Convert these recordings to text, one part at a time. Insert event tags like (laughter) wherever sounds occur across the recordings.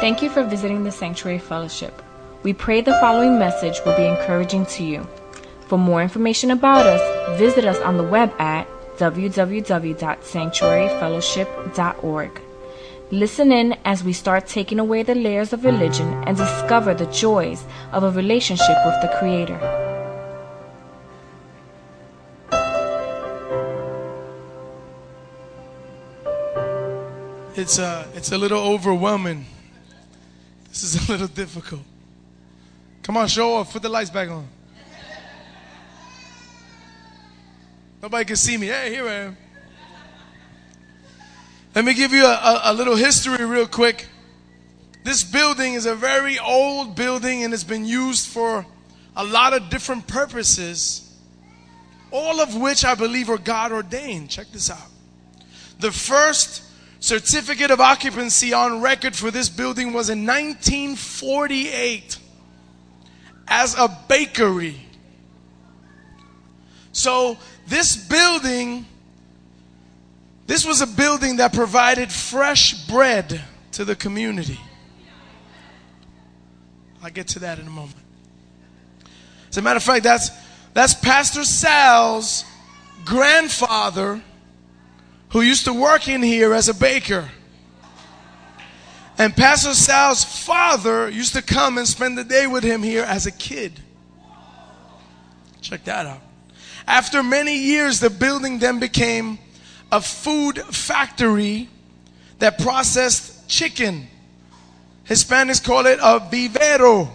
Thank you for visiting the Sanctuary Fellowship. We pray the following message will be encouraging to you. For more information about us, visit us on the web at www.sanctuaryfellowship.org. Listen in as we start taking away the layers of religion and discover the joys of a relationship with the Creator. It's a, it's a little overwhelming. This is a little difficult. Come on, show off. Put the lights back on. Nobody can see me. Hey, here I am. Let me give you a, a, a, little history real quick. This building is a very old building and it's been used for a lot of different purposes, all of which I believe are God ordained. Check this out. The first certificate of occupancy on record for this building was in 1948 as a bakery. So, this building, this was a building that provided fresh bread to the community. I'll get to that in a moment. As a matter of fact, that's, that's Pastor Sal's grandfather who used to work in here as a baker. And Pastor Sal's father used to come and spend the day with him here as a kid. Check that out. After many years, the building then became a food factory that processed chicken. Hispanics call it a vivero.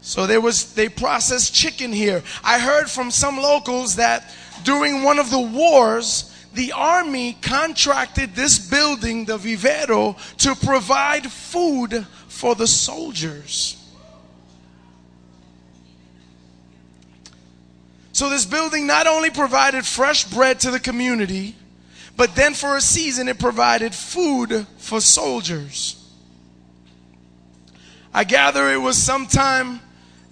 So there was they processed chicken here. I heard from some locals that during one of the wars, the army contracted this building, the vivero, to provide food for the soldiers. So, this building not only provided fresh bread to the community, but then for a season it provided food for soldiers. I gather it was sometime,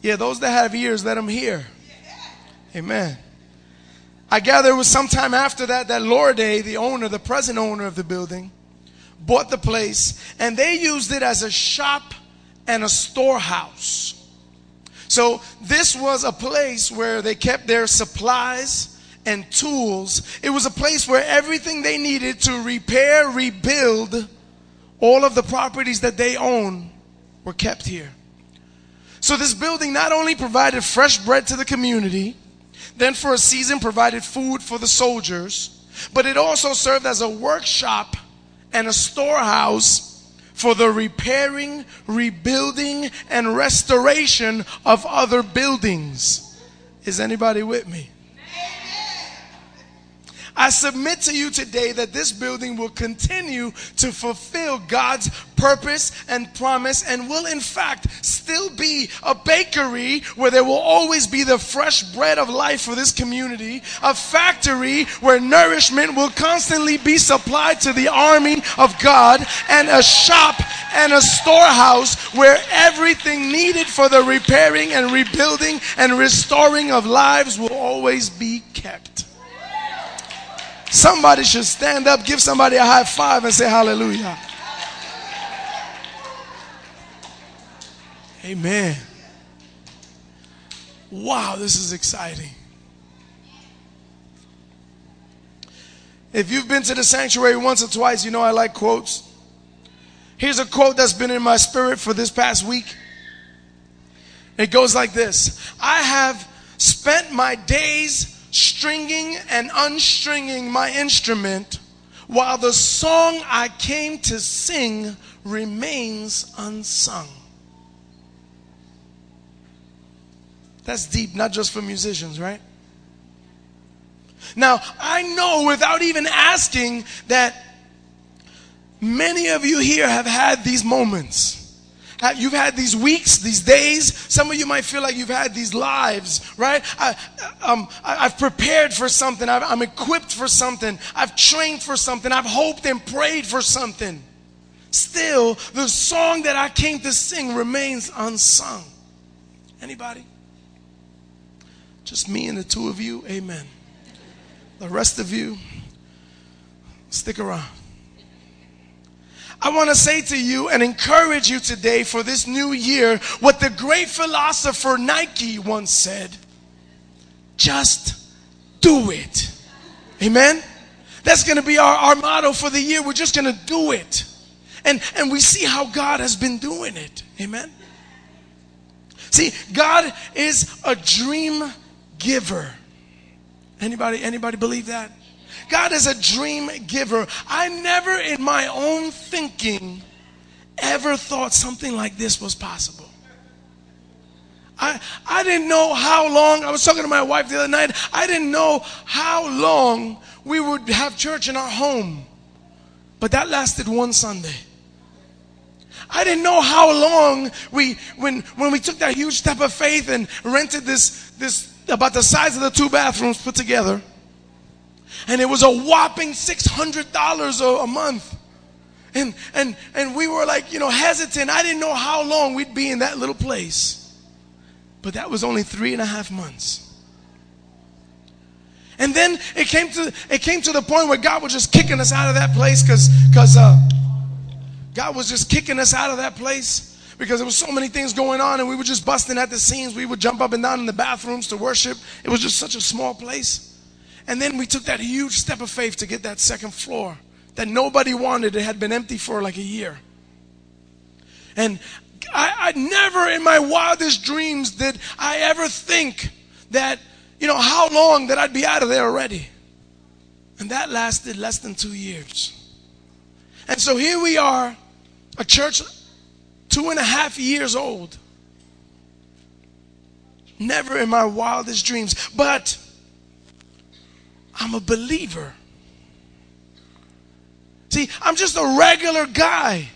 yeah, those that have ears, let them hear. Amen. I gather it was sometime after that that Lorde, the owner, the present owner of the building, bought the place and they used it as a shop and a storehouse. So this was a place where they kept their supplies and tools. It was a place where everything they needed to repair, rebuild all of the properties that they own were kept here. So this building not only provided fresh bread to the community, then for a season provided food for the soldiers, but it also served as a workshop and a storehouse for the repairing, rebuilding, and restoration of other buildings. Is anybody with me? I submit to you today that this building will continue to fulfill God's purpose and promise and will in fact still be a bakery where there will always be the fresh bread of life for this community, a factory where nourishment will constantly be supplied to the army of God, and a shop and a storehouse where everything needed for the repairing and rebuilding and restoring of lives will always be kept. Somebody should stand up, give somebody a high five, and say hallelujah. Amen. Wow, this is exciting. If you've been to the sanctuary once or twice, you know I like quotes. Here's a quote that's been in my spirit for this past week. It goes like this I have spent my days stringing and unstringing my instrument while the song I came to sing remains unsung. That's deep, not just for musicians, right? Now, I know without even asking that many of you here have had these moments You've had these weeks, these days. Some of you might feel like you've had these lives, right? I, um, I've prepared for something. i am equipped for something. I've trained for something. I've hoped and prayed for something. Still, the song that I came to sing remains unsung. Anybody? Just me and the two of you? Amen. The rest of you, stick around. I want to say to you and encourage you today for this new year what the great philosopher Nike once said just do it. Amen? That's going to be our, our motto for the year. We're just going to do it. And, and we see how God has been doing it. Amen? See, God is a dream giver. Anybody, anybody believe that? God is a dream giver. I never in my own thinking ever thought something like this was possible. I, I didn't know how long, I was talking to my wife the other night, I didn't know how long we would have church in our home. But that lasted one Sunday. I didn't know how long we, when, when we took that huge step of faith and rented this, this, about the size of the two bathrooms put together. And it was a whopping $600 a, month. And, and, and we were like, you know, hesitant. I didn't know how long we'd be in that little place. But that was only three and a half months. And then it came to it came to the point where God was just kicking us out of that place because because uh, God was just kicking us out of that place because there was so many things going on and we were just busting at the seams. We would jump up and down in the bathrooms to worship. It was just such a small place. And then we took that huge step of faith to get that second floor that nobody wanted. It had been empty for like a year. And I, I never in my wildest dreams did I ever think that, you know, how long that I'd be out of there already. And that lasted less than two years. And so here we are, a church two and a half years old. Never in my wildest dreams. But I'm a believer. See, I'm just a regular guy.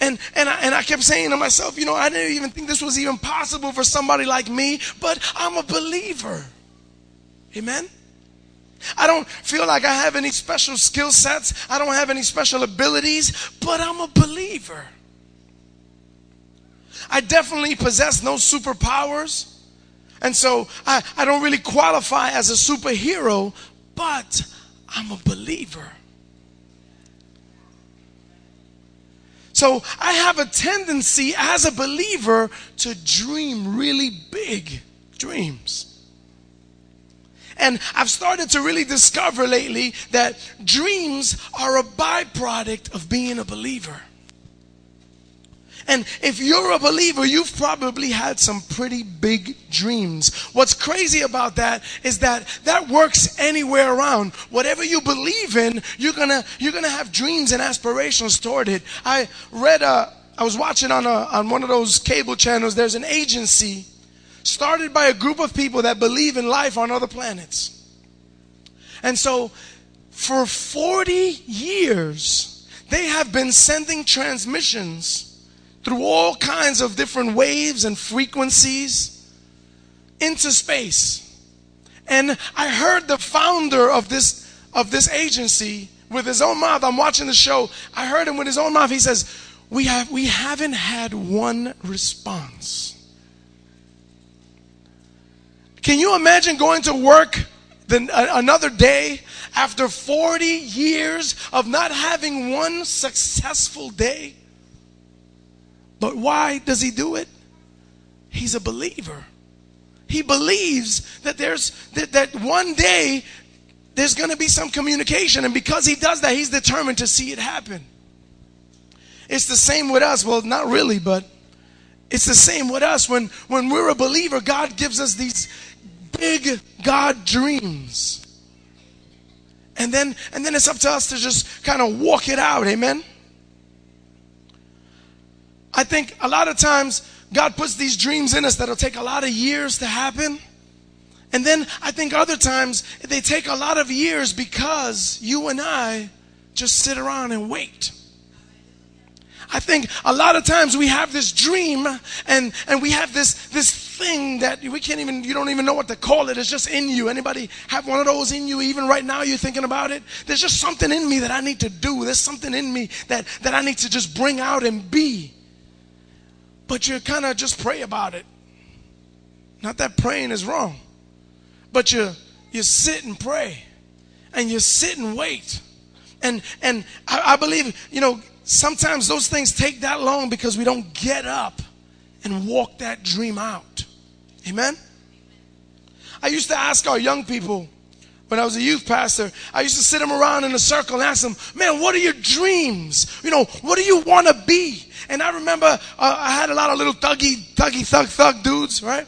And, and, I, and I kept saying to myself, you know, I didn't even think this was even possible for somebody like me, but I'm a believer. Amen? I don't feel like I have any special skill sets. I don't have any special abilities, but I'm a believer. I definitely possess no superpowers. And so I, I don't really qualify as a superhero, but I'm a believer. So I have a tendency as a believer to dream really big dreams. And I've started to really discover lately that dreams are a byproduct of being a believer. And if you're a believer, you've probably had some pretty big dreams. What's crazy about that is that that works anywhere around. Whatever you believe in, you're gonna, you're gonna have dreams and aspirations toward it. I read, a, I was watching on, a, on one of those cable channels, there's an agency started by a group of people that believe in life on other planets. And so, for 40 years, they have been sending transmissions through all kinds of different waves and frequencies into space. And I heard the founder of this of this agency with his own mouth. I'm watching the show. I heard him with his own mouth. He says, "We have we haven't had one response." Can you imagine going to work the, another day after 40 years of not having one successful day? But why does he do it? He's a believer. He believes that there's that, that one day there's going to be some communication and because he does that he's determined to see it happen. It's the same with us. Well, not really, but it's the same with us when when we're a believer God gives us these big God dreams. And then and then it's up to us to just kind of walk it out. Amen. I think a lot of times God puts these dreams in us that'll take a lot of years to happen. And then I think other times they take a lot of years because you and I just sit around and wait. I think a lot of times we have this dream and, and we have this, this thing that we can't even, you don't even know what to call it. It's just in you. Anybody have one of those in you? Even right now you're thinking about it. There's just something in me that I need to do. There's something in me that, that I need to just bring out and be but you kind of just pray about it. Not that praying is wrong, but you you sit and pray, and you sit and wait, and and I, I believe you know sometimes those things take that long because we don't get up and walk that dream out. Amen? I used to ask our young people when I was a youth pastor, I used to sit them around in a circle and ask them, man, what are your dreams? You know, what do you want to be? And I remember uh, I had a lot of little thuggy, thuggy, thug, thug dudes, right?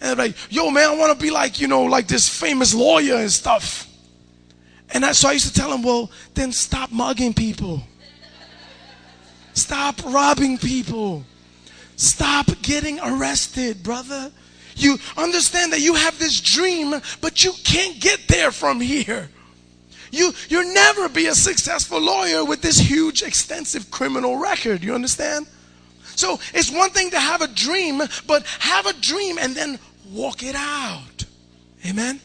And they're like, yo, man, I want to be like, you know, like this famous lawyer and stuff. And I, so I used to tell them, well, then stop mugging people. Stop robbing people. Stop getting arrested, brother. You understand that you have this dream, but you can't get there from here. You, you'll never be a successful lawyer with this huge, extensive criminal record. You understand? So it's one thing to have a dream, but have a dream and then walk it out. Amen?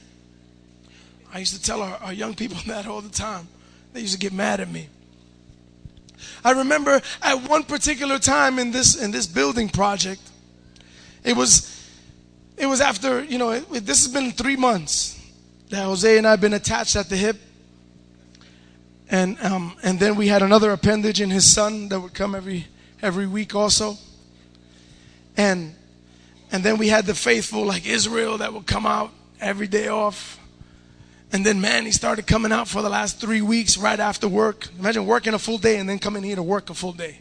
I used to tell our, our young people (laughs) that all the time. They used to get mad at me. I remember at one particular time in this in this building project, it was it was after you know it, it, this has been three months that Jose and I have been attached at the hip, and um, and then we had another appendage in his son that would come every every week also, and and then we had the faithful like Israel that would come out every day off. And then, man, he started coming out for the last three weeks right after work. Imagine working a full day and then coming here to work a full day.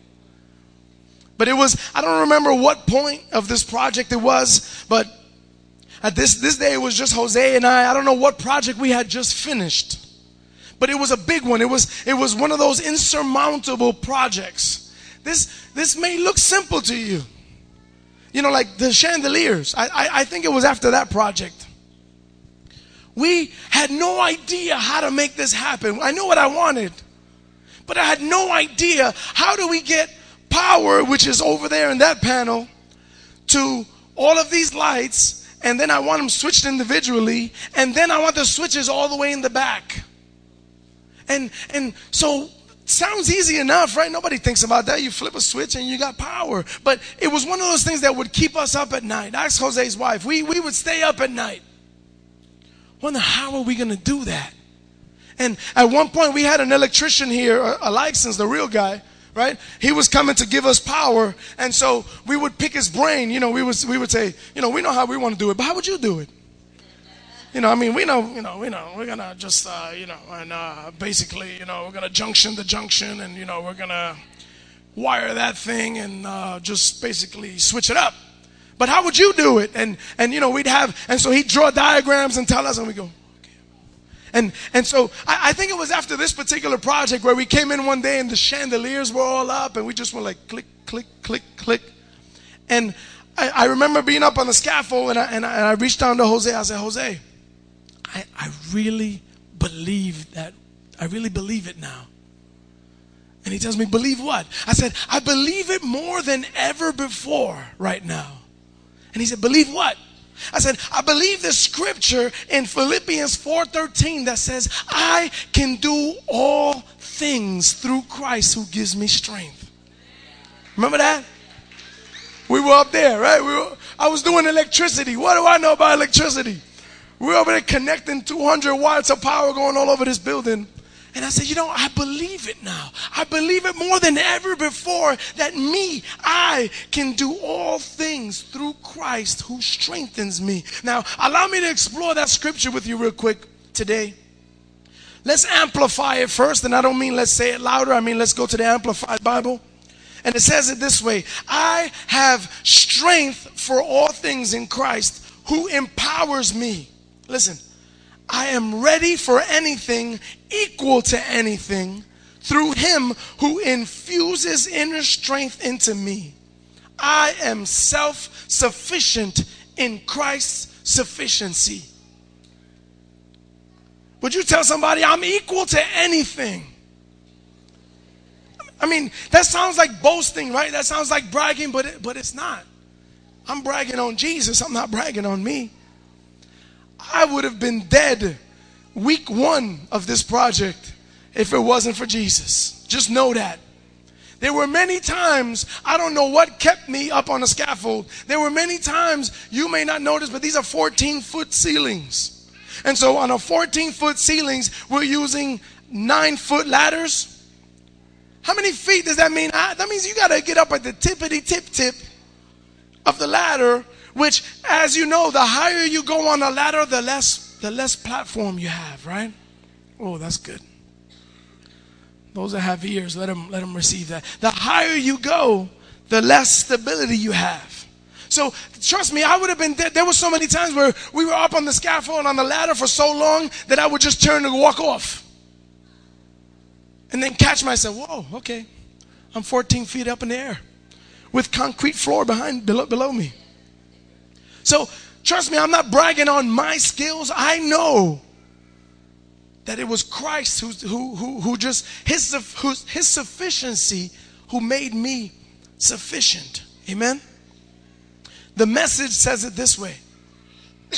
But it was, I don't remember what point of this project it was, but at this, this day it was just Jose and I. I don't know what project we had just finished. But it was a big one. It was, it was one of those insurmountable projects. This, this may look simple to you. You know, like the chandeliers. I, I, I think it was after that project. We had no idea how to make this happen. I knew what I wanted, but I had no idea how do we get power, which is over there in that panel, to all of these lights, and then I want them switched individually, and then I want the switches all the way in the back. And and so sounds easy enough, right? Nobody thinks about that. You flip a switch and you got power. But it was one of those things that would keep us up at night. Ask Jose's wife. We we would stay up at night wonder how are we going to do that? And at one point, we had an electrician here, a, a license, the real guy, right? He was coming to give us power, and so we would pick his brain. You know, we would we would say, you know, we know how we want to do it, but how would you do it? You know, I mean, we know, you know, we know, we're gonna just, uh, you know, and uh, basically, you know, we're gonna junction the junction, and you know, we're gonna wire that thing and uh, just basically switch it up. But how would you do it? And and you know, we'd have and so he'd draw diagrams and tell us, and we go, okay. And and so I, I think it was after this particular project where we came in one day and the chandeliers were all up and we just were like click, click, click, click. And I, I remember being up on the scaffold and I, and I, and I reached down to Jose. I said, Jose, I, I really believe that I really believe it now. And he tells me, Believe what? I said, I believe it more than ever before right now. And he said, Believe what? I said, I believe the scripture in Philippians 4:13 that says, I can do all things through Christ who gives me strength. Remember that? We were up there, right? We were, I was doing electricity. What do I know about electricity? We were over there connecting 200 watts of power going all over this building. And I said, you know, I believe it now. I believe it more than ever before that me, I can do all things through Christ who strengthens me. Now, allow me to explore that scripture with you real quick today. Let's amplify it first, and I don't mean let's say it louder, I mean let's go to the Amplified Bible. And it says it this way I have strength for all things in Christ who empowers me. Listen, I am ready for anything, equal to anything, through him who infuses inner strength into me. I am self sufficient in Christ's sufficiency. Would you tell somebody I'm equal to anything? I mean, that sounds like boasting, right? That sounds like bragging, but, it, but it's not. I'm bragging on Jesus, I'm not bragging on me. I would have been dead week one of this project if it wasn't for Jesus. Just know that. There were many times, I don't know what kept me up on a scaffold. There were many times, you may not notice, but these are 14 foot ceilings. And so on a 14 foot ceilings, we're using nine foot ladders. How many feet does that mean? Ah, that means you got to get up at the tippity tip tip of the ladder, which, as you know, the higher you go on the ladder, the less, the less platform you have, right? Oh, that's good. Those that have ears, let them, let them receive that. The higher you go, the less stability you have. So trust me, I would have been dead. There were so many times where we were up on the scaffold on the ladder for so long that I would just turn and walk off. And then catch myself, whoa, okay. I'm 14 feet up in the air with concrete floor behind below, below me. So trust me, I'm not bragging on my skills. I know that it was Christ who, who, who, who just, his, his sufficiency who made me sufficient. Amen? The message says it this way (coughs)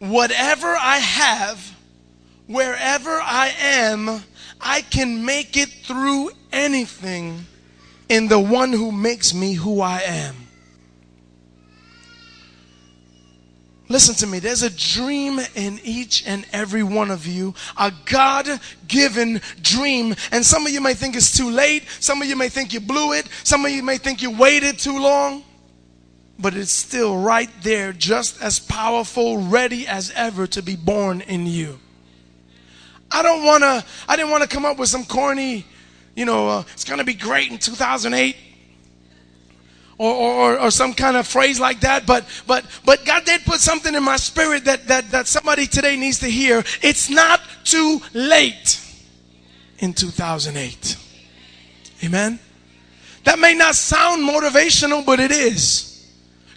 Whatever I have, wherever I am, I can make it through anything in the one who makes me who I am. Listen to me. There's a dream in each and every one of you, a God given dream. And some of you may think it's too late. Some of you may think you blew it. Some of you may think you waited too long. But it's still right there, just as powerful, ready as ever to be born in you. I don't want to, I didn't want to come up with some corny, you know, uh, it's going to be great in 2008 or, or, or, some kind of phrase like that. But, but, but God did put something in my spirit that, that, that somebody today needs to hear. It's not too late in 2008. Amen. That may not sound motivational, but it is.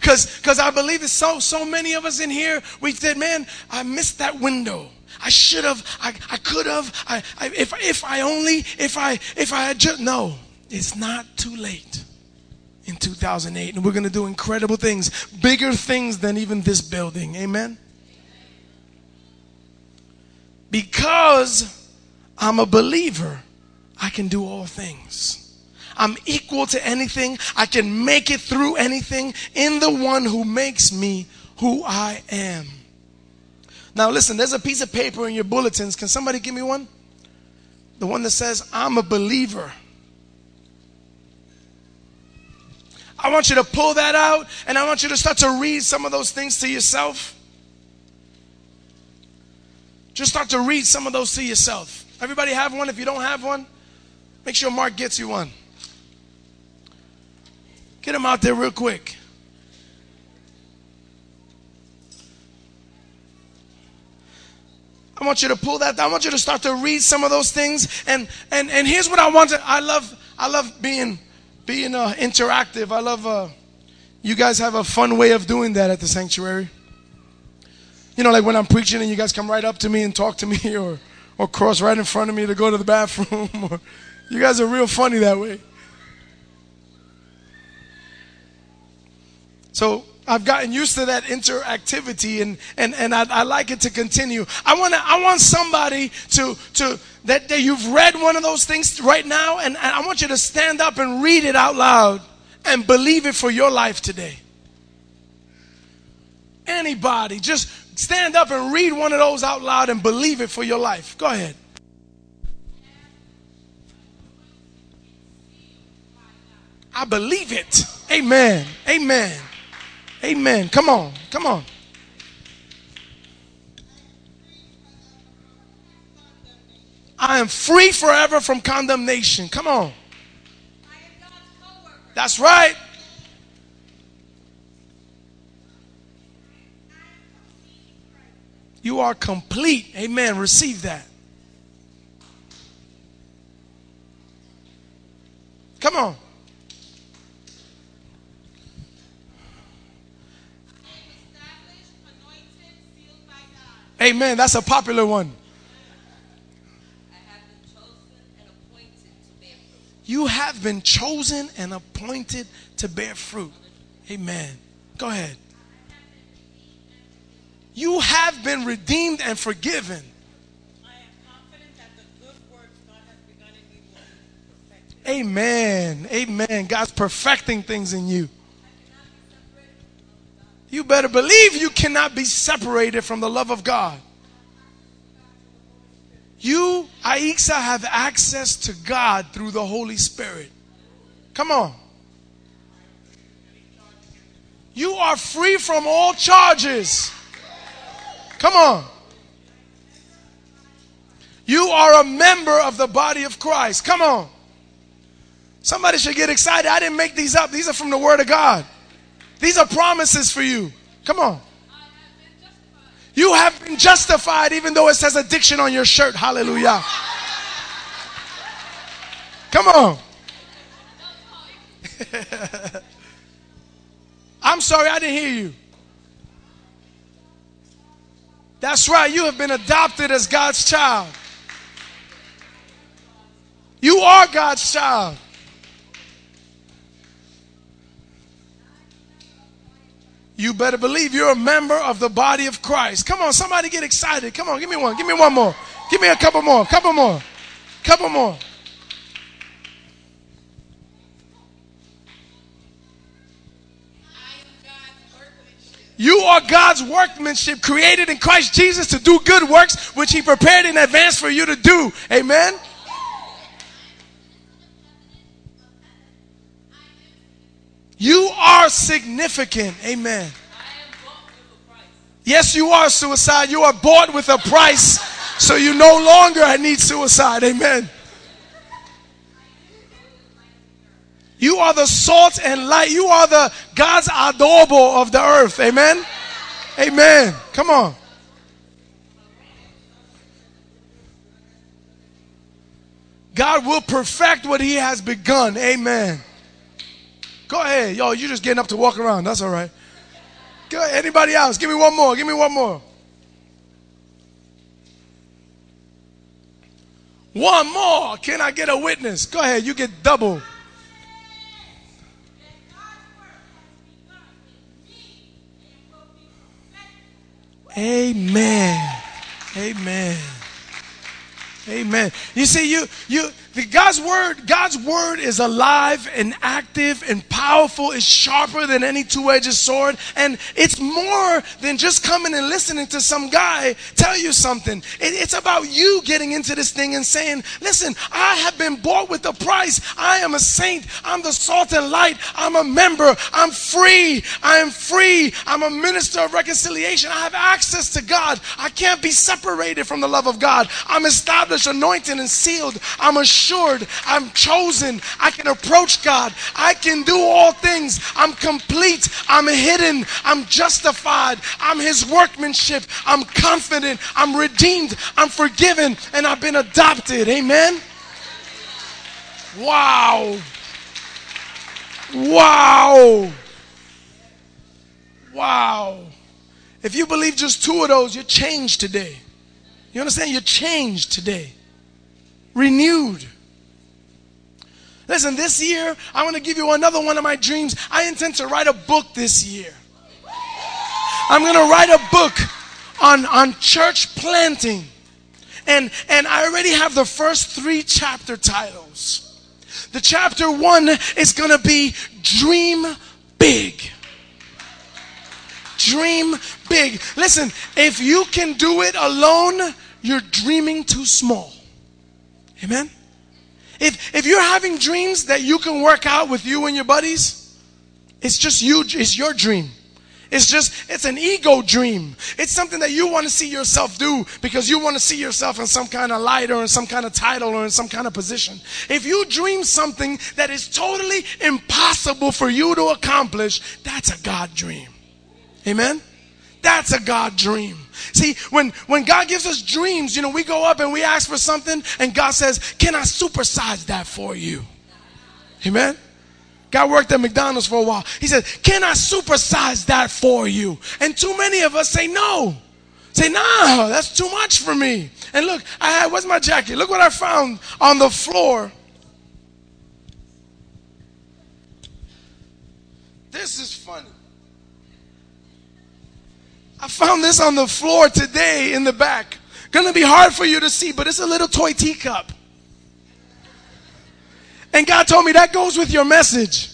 Cause, cause I believe it's so, so many of us in here, we said, man, I missed that window. I should have, I, I could have, I, I, if, if I only, if I, if I had just, no, it's not too late in 2008. And we're going to do incredible things, bigger things than even this building. Amen? Because I'm a believer, I can do all things. I'm equal to anything. I can make it through anything in the one who makes me who I am. Now, listen, there's a piece of paper in your bulletins. Can somebody give me one? The one that says, I'm a believer. I want you to pull that out and I want you to start to read some of those things to yourself. Just start to read some of those to yourself. Everybody have one? If you don't have one, make sure Mark gets you one. Get them out there real quick. I want you to pull that. I want you to start to read some of those things. And and and here's what I want to. I love I love being being uh, interactive. I love, uh, you guys have a fun way of doing that at the sanctuary. You know, like when I'm preaching and you guys come right up to me and talk to me (laughs) or, or cross right in front of me to go to the bathroom. (laughs) Or, you guys are real funny that way. So I've gotten used to that interactivity and, and, and I, I like it to continue. I want I want somebody to, to, that, that you've read one of those things right now and, and I want you to stand up and read it out loud and believe it for your life today. Anybody, just stand up and read one of those out loud and believe it for your life. Go ahead. I believe it. Amen. Amen. Amen. Come on. Come on. I am free forever from condemnation. Come on. That's right. You are complete. Amen. Receive that. Come on. Amen. That's a popular one. You have been chosen and appointed to bear fruit. Amen. Go ahead. You have been redeemed and forgiven. Amen. Amen. God's perfecting things in you. You better believe you cannot be separated from the love of God. You, Aixa, have access to God through the Holy Spirit. Come on. You are free from all charges. Come on. You are a member of the body of Christ. Come on. Somebody should get excited. I didn't make these up. These are from the Word of God. These are promises for you. Come on. You have been justified even though it says addiction on your shirt. Hallelujah. Come on. (laughs) I'm sorry, I didn't hear you. That's right, you have been adopted as God's child. You are God's child. You better believe you're a member of the body of Christ. Come on, somebody get excited. Come on, give me one. Give me one more. Give me a couple more. Couple more. Couple more. You are God's workmanship created in Christ Jesus to do good works which He prepared in advance for you to do. Amen. Are significant. Amen. Yes, you are suicide. You are bought with a price. So you no longer need suicide. Amen. You are the salt and light. You are the God's adobo of the earth. Amen. Amen. Come on. God will perfect what he has begun. Amen. Go ahead. Yo, you're just getting up to walk around. That's all right. Go ahead. Anybody else? Give me one more. Give me one more. One more. Can I get a witness? Go ahead. You get double. Amen. Amen. Amen. You see, you you God's word, God's word is alive and active and powerful. It's sharper than any two-edged sword. And it's more than just coming and listening to some guy tell you something. It, it's about you getting into this thing and saying, listen, I have been bought with a price. I am a saint. I'm the salt and light. I'm a member. I'm free. I am free. I'm a minister of reconciliation. I have access to God. I can't be separated from the love of God. I'm established, anointed, and sealed. I'm assured assured, I'm chosen, I can approach God, I can do all things, I'm complete, I'm hidden, I'm justified, I'm His workmanship, I'm confident, I'm redeemed, I'm forgiven, and I've been adopted. Amen? Wow. Wow. Wow. If you believe just two of those, you're changed today. You understand? You're changed today. Renewed. Listen, this year, I want to give you another one of my dreams. I intend to write a book this year. I'm going to write a book on, on church planting. And, and I already have the first three chapter titles. The chapter one is going to be Dream Big. Dream big. Listen, if you can do it alone, you're dreaming too small. Amen? If, if you're having dreams that you can work out with you and your buddies, it's just you, it's your dream. It's just, it's an ego dream. It's something that you want to see yourself do because you want to see yourself in some kind of light or in some kind of title or in some kind of position. If you dream something that is totally impossible for you to accomplish, that's a God dream. Amen? That's a God dream. See, when, when God gives us dreams, you know, we go up and we ask for something, and God says, Can I supersize that for you? Amen? God worked at McDonald's for a while. He said, Can I supersize that for you? And too many of us say no. Say, nah, that's too much for me. And look, I had, where's my jacket? Look what I found on the floor. This is funny. I found this on the floor today in the back. Gonna be hard for you to see, but it's a little toy teacup. And God told me that goes with your message.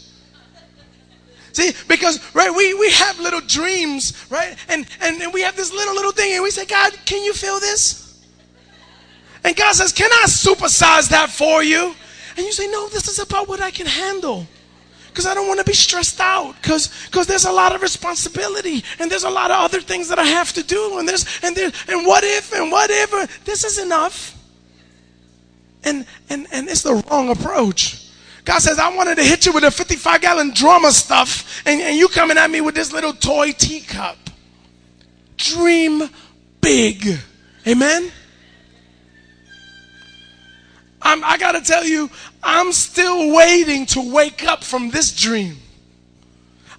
See, because right, we, we have little dreams, right? And, and and we have this little little thing, and we say, God, can you feel this? And God says, Can I supersize that for you? And you say, No, this is about what I can handle. Because I don't want to be stressed out. Because because there's a lot of responsibility and there's a lot of other things that I have to do. And there's and there and what if and whatever. Uh, this is enough. And and and it's the wrong approach. God says, I wanted to hit you with a 55 gallon drum of stuff, and, and you coming at me with this little toy teacup. Dream big. Amen? I'm, I got to tell you, I'm still waiting to wake up from this dream.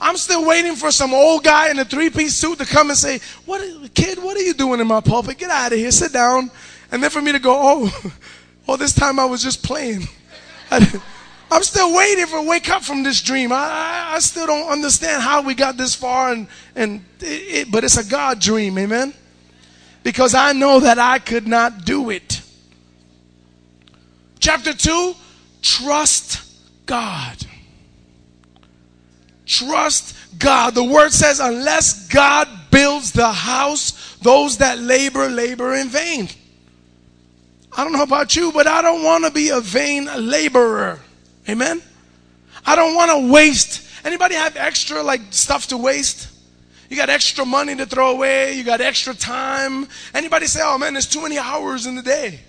I'm still waiting for some old guy in a three piece suit to come and say, What, kid, what are you doing in my pulpit? Get out of here, sit down. And then for me to go, Oh, (laughs) oh this time I was just playing. (laughs) I'm still waiting for wake up from this dream. I, I, I still don't understand how we got this far, and, and it, it, but it's a God dream, amen? Because I know that I could not do it. Chapter 2 Trust God. Trust God. The word says, unless God builds the house, those that labor, labor in vain. I don't know about you, but I don't want to be a vain laborer. Amen? I don't want to waste. Anybody have extra like stuff to waste? You got extra money to throw away. You got extra time. Anybody say, "Oh man, there's too many hours in the day."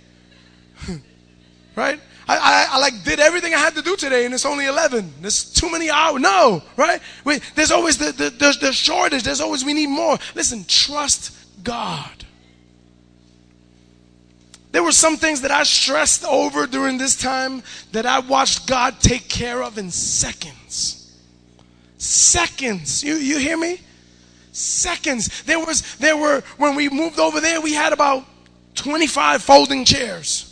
(laughs) right? I, I, I, like did everything I had to do today, and it's only 11. There's too many hours. No, right? We, there's always the, the, the, the shortage. There's always we need more. Listen, trust God. There were some things that I stressed over during this time that I watched God take care of in seconds. Seconds. You, you hear me? Seconds. There was, there were, when we moved over there, we had about 25 folding chairs.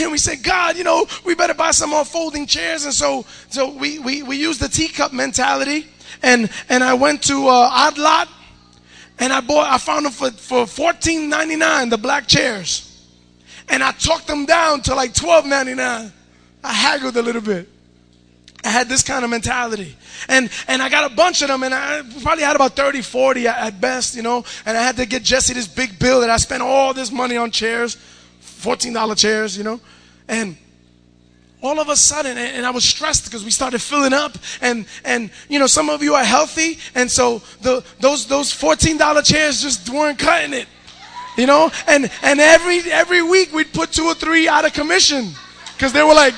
And we said, God, you know, we better buy some more folding chairs. And so, so we, we, we used the teacup mentality. And, and I went to uh, Odd and I bought, I found them for, for $14.99, the black chairs. And I talked them down to like $12.99. I haggled a little bit. I had this kind of mentality. And and I got a bunch of them and I probably had about 30, 40 at best, you know. And I had to get Jesse this big bill that I spent all this money on chairs. $14 chairs, you know. And all of a sudden, and I was stressed because we started filling up, and and you know some of you are healthy, and so the those those fourteen dollar chairs just weren't cutting it, you know. And and every every week we'd put two or three out of commission because they were like,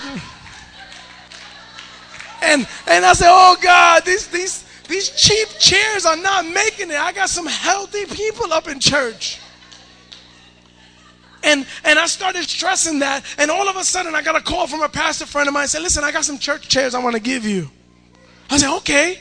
and and I said, oh God, these these these cheap chairs are not making it. I got some healthy people up in church. And, and I started stressing that. And all of a sudden, I got a call from a pastor friend of mine. said, Listen, I got some church chairs I want to give you. I said, Okay.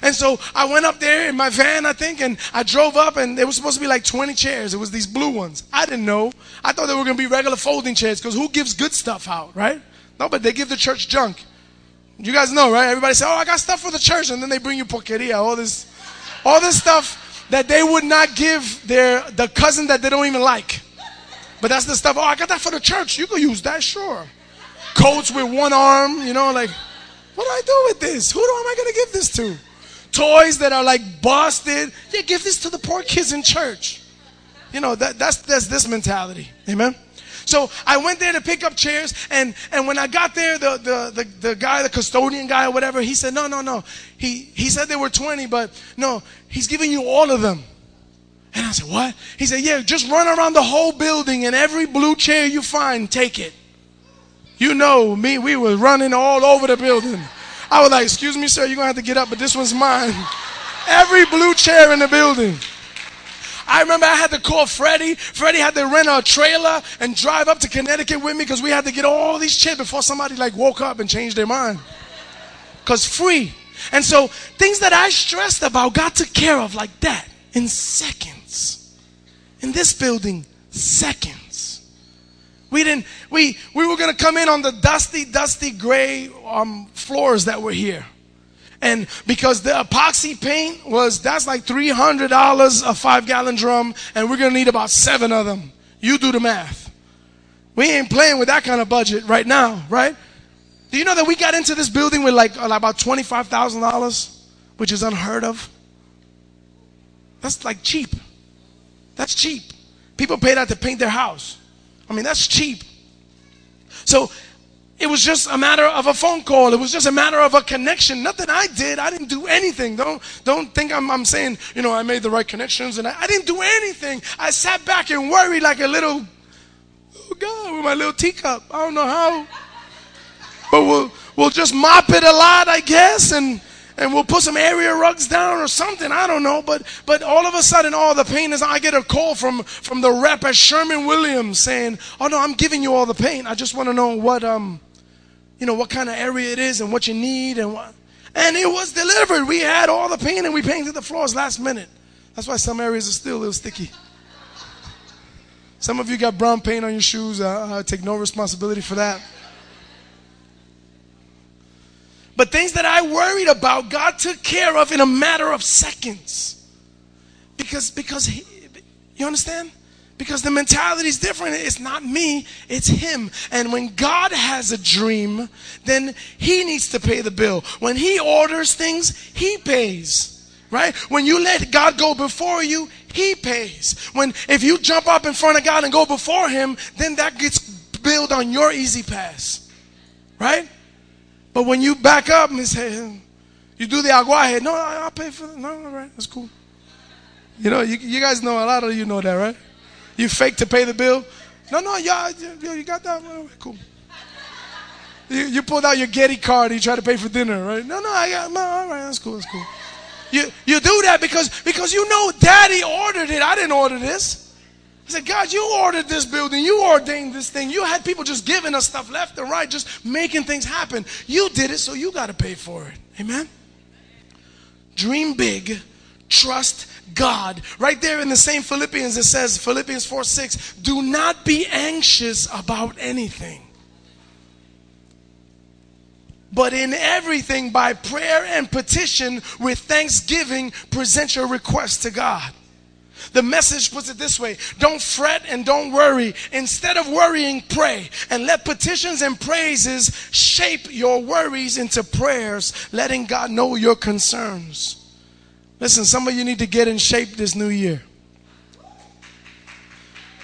And so I went up there in my van, I think, and I drove up, and there was supposed to be like 20 chairs. It was these blue ones. I didn't know. I thought they were going to be regular folding chairs because who gives good stuff out, right? No, but they give the church junk. You guys know, right? Everybody say, "Oh, I got stuff for the church," and then they bring you porqueria, all this, all this stuff that they would not give their the cousin that they don't even like. But that's the stuff. Oh, I got that for the church. You can use that, sure. Coats with one arm, you know, like, what do I do with this? Who am I going to give this to? Toys that are like busted. Yeah, give this to the poor kids in church. You know, that, that's, that's this mentality. Amen? So I went there to pick up chairs, and, and when I got there, the, the, the, the guy, the custodian guy or whatever, he said, No, no, no. He, he said there were 20, but no, he's giving you all of them. And I said, What? He said, Yeah, just run around the whole building and every blue chair you find, take it. You know me, we were running all over the building. I was like, Excuse me, sir, you're going to have to get up, but this one's mine. (laughs) Every blue chair in the building. I remember I had to call Freddie. Freddie had to rent a trailer and drive up to Connecticut with me because we had to get all these chairs before somebody like woke up and changed their mind. Because free. And so things that I stressed about got took care of like that in seconds in this building seconds. We didn't, we, we were to come in on the dusty, dusty gray um, floors that were here. And because the epoxy paint was, that's like $300 a five gallon drum, and we're to need about seven of them. You do the math. We ain't playing with that kind of budget right now, right? Do you know that we got into this building with like, like about $25,000, which is unheard of? That's like cheap. That's cheap. People pay that to paint their house. I mean, that's cheap. So it was just a matter of a phone call. It was just a matter of a connection. Nothing I did. I didn't do anything. Don't, don't think I'm, I'm saying, you know, I made the right connections and I, I didn't do anything. I sat back and worried like a little, oh God, with my little teacup. I don't know how. But we'll, we'll just mop it a lot, I guess, and, and we'll put some area rugs down or something. I don't know. But, but all of a sudden, all the pain is, I get a call from, from the rep at Sherwin-Williams saying, oh no, I'm giving you all the pain. I just want to know what, um, you know, what kind of area it is and what you need and what. And it was delivered. We had all the paint and we painted the floors last minute. That's why some areas are still a little sticky. Some of you got brown paint on your shoes. I, I take no responsibility for that. But things that I worried about, God took care of in a matter of seconds. Because, because he, you understand? Because the mentality is different. It's not me, it's him. And when God has a dream, then he needs to pay the bill. When he orders things, he pays. Right? When you let God go before you, he pays. When if you jump up in front of God and go before him, then that gets billed on your E-ZPass. Right? But when you back up and say, you do the aguaje, no, I'll pay for it. No, all right, that's cool. You know, you, you guys know, a lot of you know that, right? You fake to pay the bill? No, no, y'all, you, got that? Cool. You, you pulled out your Getty card, you try to pay for dinner, right? No, no, I got, no, all right, that's cool, that's cool. You, you do that because, because you know daddy ordered it. I didn't order this. Said, God, you ordered this building. You ordained this thing. You had people just giving us stuff left and right, just making things happen. You did it, so you got to pay for it. Amen? Dream big, trust God. Right there in the same Philippians, it says, Philippians 4 6, do not be anxious about anything. But in everything, by prayer and petition, with thanksgiving, present your request to God. The message puts it this way Don't fret and don't worry. Instead of worrying, pray. And let petitions and praises shape your worries into prayers, letting God know your concerns. Listen, some of you need to get in shape this new year.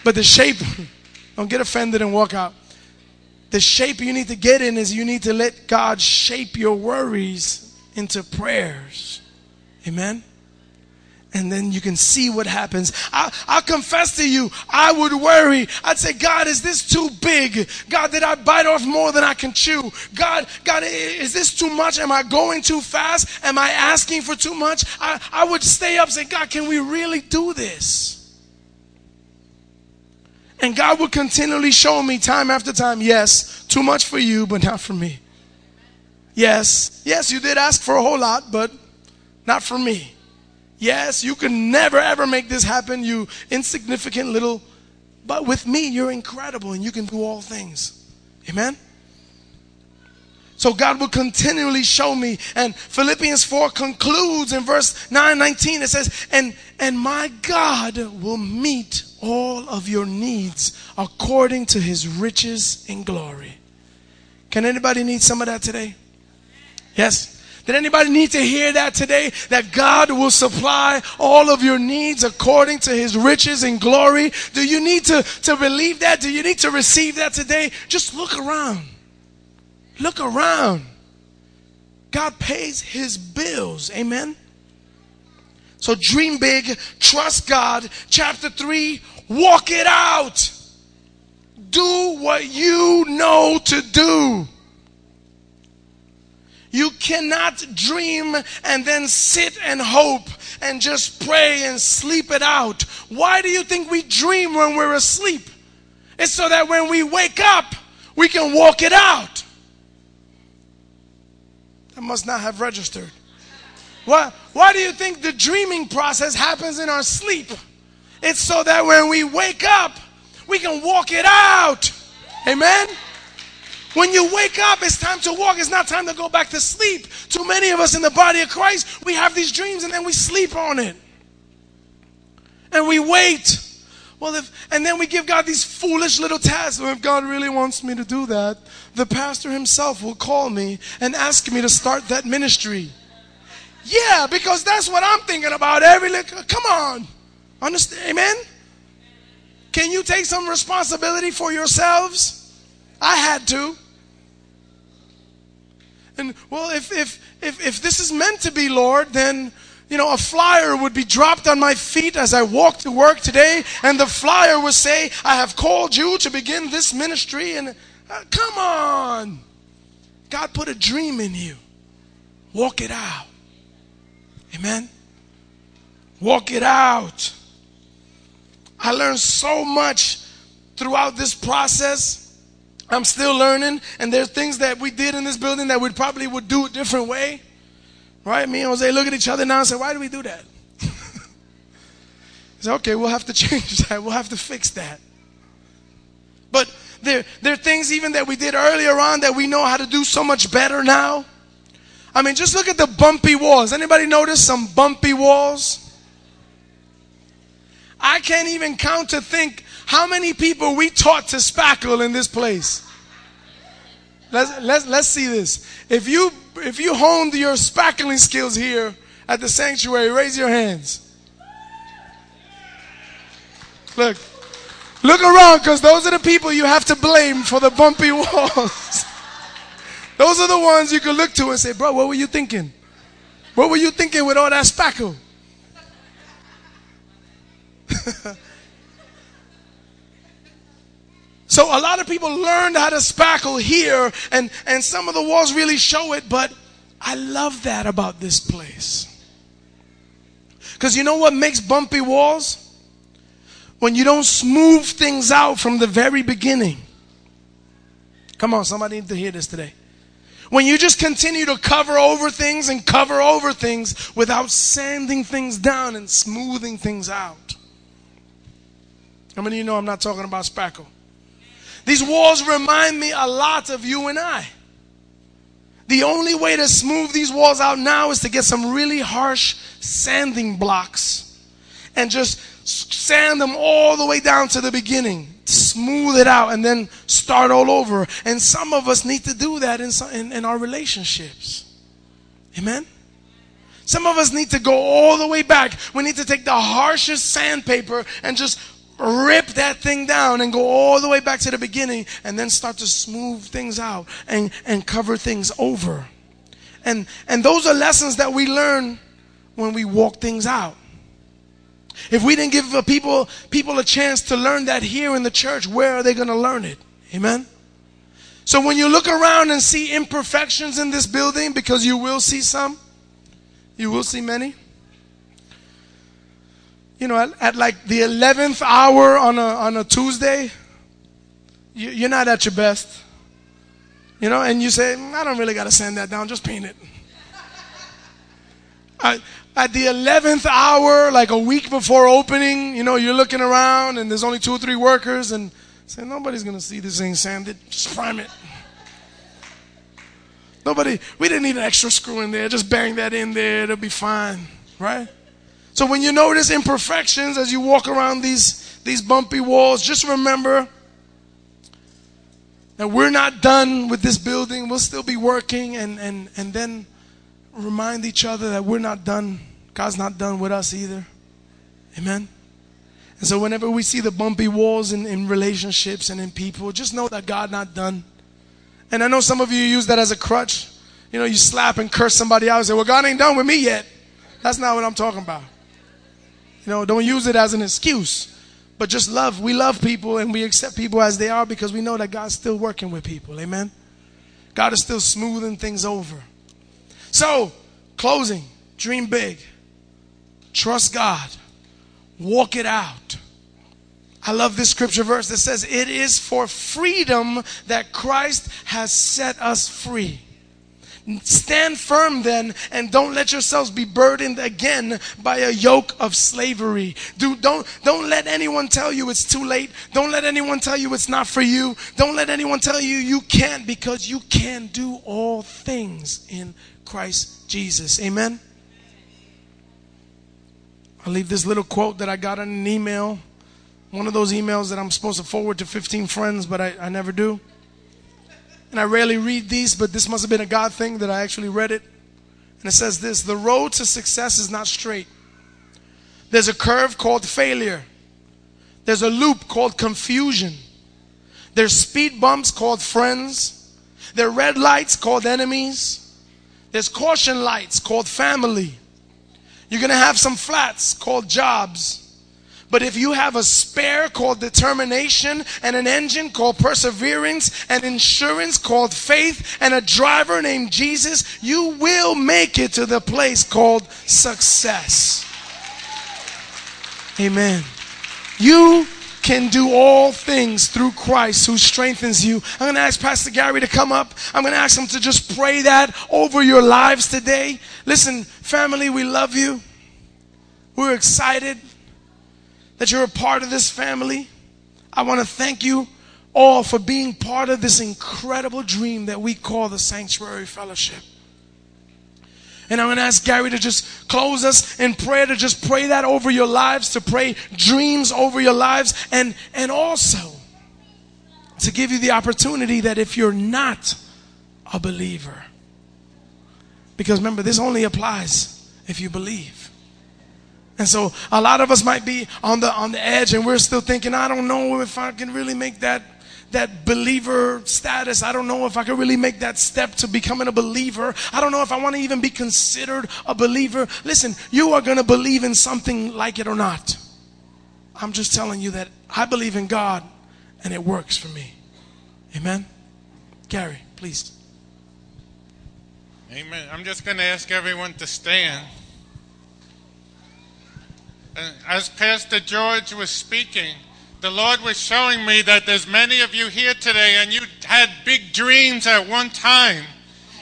But the shape, (laughs) don't get offended and walk out. The shape you need to get in is you need to let God shape your worries into prayers. Amen? And then you can see what happens. I, I'll confess to you, I would worry. I'd say, God, is this too big? God, did I bite off more than I can chew? God, God, is this too much? Am I going too fast? Am I asking for too much? I, I would stay up and say, God, can we really do this? And God would continually show me time after time, yes, too much for you, but not for me. Yes, yes, you did ask for a whole lot, but not for me. Yes, you can never ever make this happen, you insignificant little, but with me, you're incredible and you can do all things. Amen? So God will continually show me. And Philippians 4 concludes in verse 9 19. It says, and, and my God will meet all of your needs according to his riches in glory. Can anybody need some of that today? Yes? Did anybody need to hear that today? That God will supply all of your needs according to his riches and glory? Do you need to, to believe that? Do you need to receive that today? Just look around. Look around. God pays his bills. Amen. So dream big, trust God. Chapter 3, walk it out. Do what you know to do. You cannot dream and then sit and hope and just pray and sleep it out. Why do you think we dream when we're asleep? It's so that when we wake up, we can walk it out. That must not have registered. Why, why do you think the dreaming process happens in our sleep? It's so that when we wake up, we can walk it out. Amen? When you wake up, it's time to walk. It's not time to go back to sleep. Too many of us in the body of Christ, we have these dreams and then we sleep on it. And we wait. Well, if, and then we give God these foolish little tasks. Well, if God really wants me to do that, the pastor himself will call me and ask me to start that ministry. Yeah, because that's what I'm thinking about every little, come on. Understand? Amen? Can you take some responsibility for yourselves? I had to. And well, if, if, if, if this is meant to be, Lord, then, you know, a flyer would be dropped on my feet as I walk to work today, and the flyer would say, I have called you to begin this ministry. And uh, come on. God put a dream in you. Walk it out. Amen. Walk it out. I learned so much throughout this process. I'm still learning, and there's things that we did in this building that we probably would do a different way. Right? Me and Jose look at each other now and say, Why do we do that? (laughs) say, okay, we'll have to (laughs) change that. We'll have to fix that. But there, there are things even that we did earlier on that we know how to do so much better now. I mean, just look at the bumpy walls. Anybody notice some bumpy walls? I can't even count to think how many people we taught to spackle in this place. Let's, let's, let's see this. If you, if you honed your spackling skills here at the sanctuary, raise your hands. Look, look around because those are the people you have to blame for the bumpy (laughs) walls. those are the ones you can look to and say, Bro, what were you thinking? What were you thinking with all that spackle? (laughs) so a lot of people learned how to spackle here, and, and some of the walls really show it, but I love that about this place. Because you know what makes bumpy walls? When you don't smooth things out from the very beginning. Come on, somebody need to hear this today. When you just continue to cover over things and cover over things without sanding things down and smoothing things out. How many of you know I'm not talking about spackle? These walls remind me a lot of you and I. The only way to smooth these walls out now is to get some really harsh sanding blocks and just sand them all the way down to the beginning. Smooth it out and then start all over. And some of us need to do that in, some, in, in our relationships. Amen? Some of us need to go all the way back. We need to take the harshest sandpaper and just rip that thing down and go all the way back to the beginning and then start to smooth things out and, and cover things over. And, and those are lessons that we learn when we walk things out. If we didn't give people, people a chance to learn that here in the church, where are they going to learn it? Amen? So when you look around and see imperfections in this building, because you will see some, you will see many you know, at, at, like the 11th hour on a, on a Tuesday, you, you're not at your best. You know, and you say, mm, I don't really got to sand that down, just paint it. (laughs) At the 11th hour, like a week before opening, you know, you're looking around and there's only two or three workers and say, nobody's going to see this thing sanded. Just prime it. Nobody, we didn't need an extra screw in there. Just bang that in there. It'll be fine. Right? So when you notice imperfections as you walk around these, these bumpy walls, just remember that we're not done with this building. We'll still be working and, and, and then remind each other that we're not done. God's not done with us either. Amen. And so whenever we see the bumpy walls in, in relationships and in people, just know that God not done. And I know some of you use that as a crutch. You know, you slap and curse somebody out and say, Well, God ain't done with me yet. That's not what I'm talking about. You know, don't use it as an excuse. But just love. We love people and we accept people as they are because we know that God's still working with people. Amen. God is still smoothing things over. So, closing, dream big. Trust God. Walk it out. I love this scripture verse that says, It is for freedom that Christ has set us free. Stand firm then and don't let yourselves be burdened again by a yoke of slavery. Do, don't, don't let anyone tell you it's too late. Don't let anyone tell you it's not for you. Don't let anyone tell you you can't because you can do all things in Christ Jesus. Amen. I'll leave this little quote that I got in an email. One of those emails that I'm supposed to forward to 15 friends, but I, I never do. And I rarely read these, but this must have been a God thing that I actually read it. And it says this The road to success is not straight. There's a curve called failure, there's a loop called confusion, There's speed bumps called friends. There are red lights called enemies. There's caution lights called family. You're going to have some flats called jobs. But if you have a spare called determination and an engine called perseverance and insurance called faith and a driver named Jesus, you will make it to the place called success. Amen. You can do all things through Christ who strengthens you. I'm going to ask Pastor Gary to come up. I'm going to ask him to just pray that over your lives today. Listen, family, we love you. We're excited that you're a part of this family. I want to thank you all for being part of this incredible dream that we call the Sanctuary Fellowship. And I'm going to ask Gary to just close us in prayer, to just pray that over your lives, to pray dreams over your lives, and, and also to give you the opportunity that if you're not a believer, because remember, this only applies if you believe. And so a lot of us might be on the on the edge and we're still thinking, I don't know if I can really make that that believer status. I don't know if I can really make that step to becoming a believer. I don't know if I want to even be considered a believer. Listen, you are going to believe in something like it or not. I'm just telling you that I believe in God and it works for me. Amen. Gary, please. Amen. I'm just going to ask everyone to stand. And as Pastor George was speaking, the Lord was showing me that there's many of you here today and you had big dreams at one time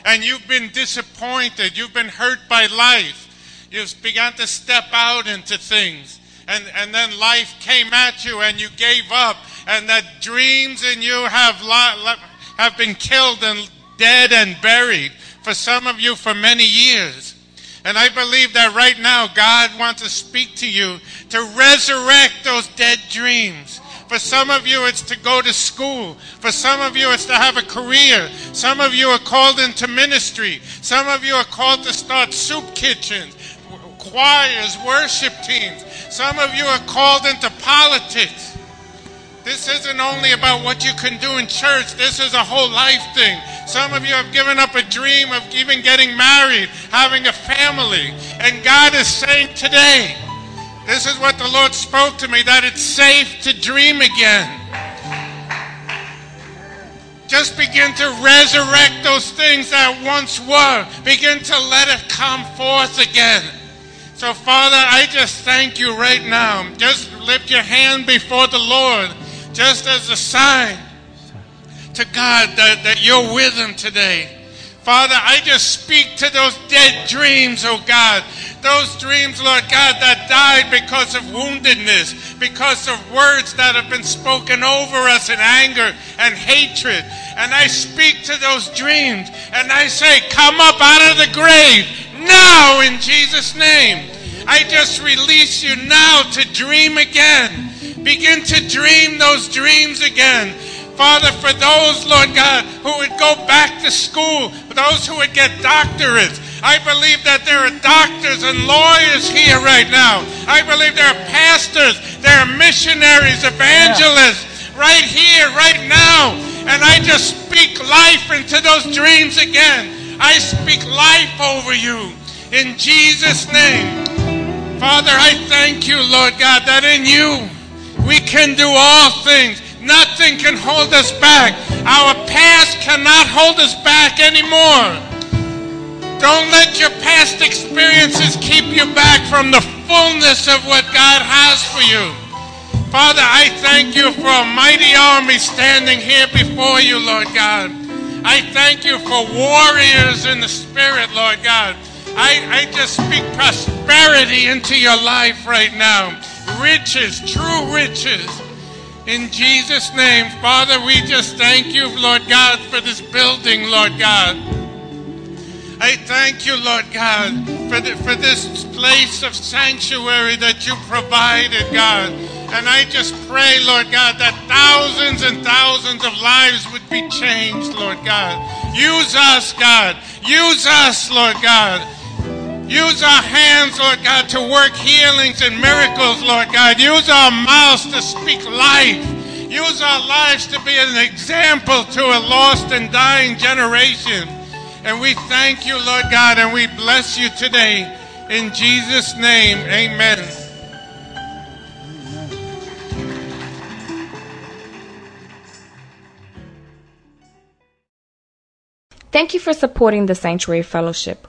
and you've been disappointed. You've been hurt by life. You've begun to step out into things. And, and then life came at you and you gave up. And that dreams in you have, have been killed and dead and buried for some of you for many years. And I believe that right now God wants to speak to you to resurrect those dead dreams. For some of you, it's to go to school. For some of you, it's to have a career. Some of you are called into ministry. Some of you are called to start soup kitchens, choirs, worship teams. Some of you are called into politics. This isn't only about what you can do in church, this is a whole life thing. Some of you have given up a dream of even getting married, having a family. And God is saying today, this is what the Lord spoke to me that it's safe to dream again. Just begin to resurrect those things that once were. Begin to let it come forth again. So, Father, I just thank you right now. Just lift your hand before the Lord just as a sign to God that, that you're with him today. Father, I just speak to those dead dreams, oh God. Those dreams, Lord God, that died because of woundedness, because of words that have been spoken over us in anger and hatred. And I speak to those dreams and I say, Come up out of the grave now in Jesus' name. I just release you now to dream again Begin to dream those dreams again. Father, for those, Lord God, who would go back to school, those who would get doctorates, I believe that there are doctors and lawyers here right now. I believe there are pastors, there are missionaries, evangelists right here, right now. And I just speak life into those dreams again. I speak life over you in Jesus' name. Father, I thank you, Lord God, that in you, we can do all things. Nothing can hold us back. Our past cannot hold us back anymore. Don't let your past experiences keep you back from the fullness of what God has for you. Father, I thank you for a mighty army standing here before you, Lord God. I thank you for warriors in the spirit, Lord God. I, I just speak prosperity into your life right now riches, true riches. In Jesus' name, Father, we just thank you, Lord God, for this building, Lord God. I thank you, Lord God, for, the, for this place of sanctuary that you provided, God. And I just pray, Lord God, that thousands and thousands of lives would be changed, Lord God. Use us, God. Use us, Lord God. Use our hands, Lord God, to work healings and miracles, Lord God. Use our mouths to speak life Use our lives to be an example to a lost and dying generation. And we thank you, Lord God, and we bless you today. In Jesus' name, amen. Thank you for supporting the Sanctuary Fellowship.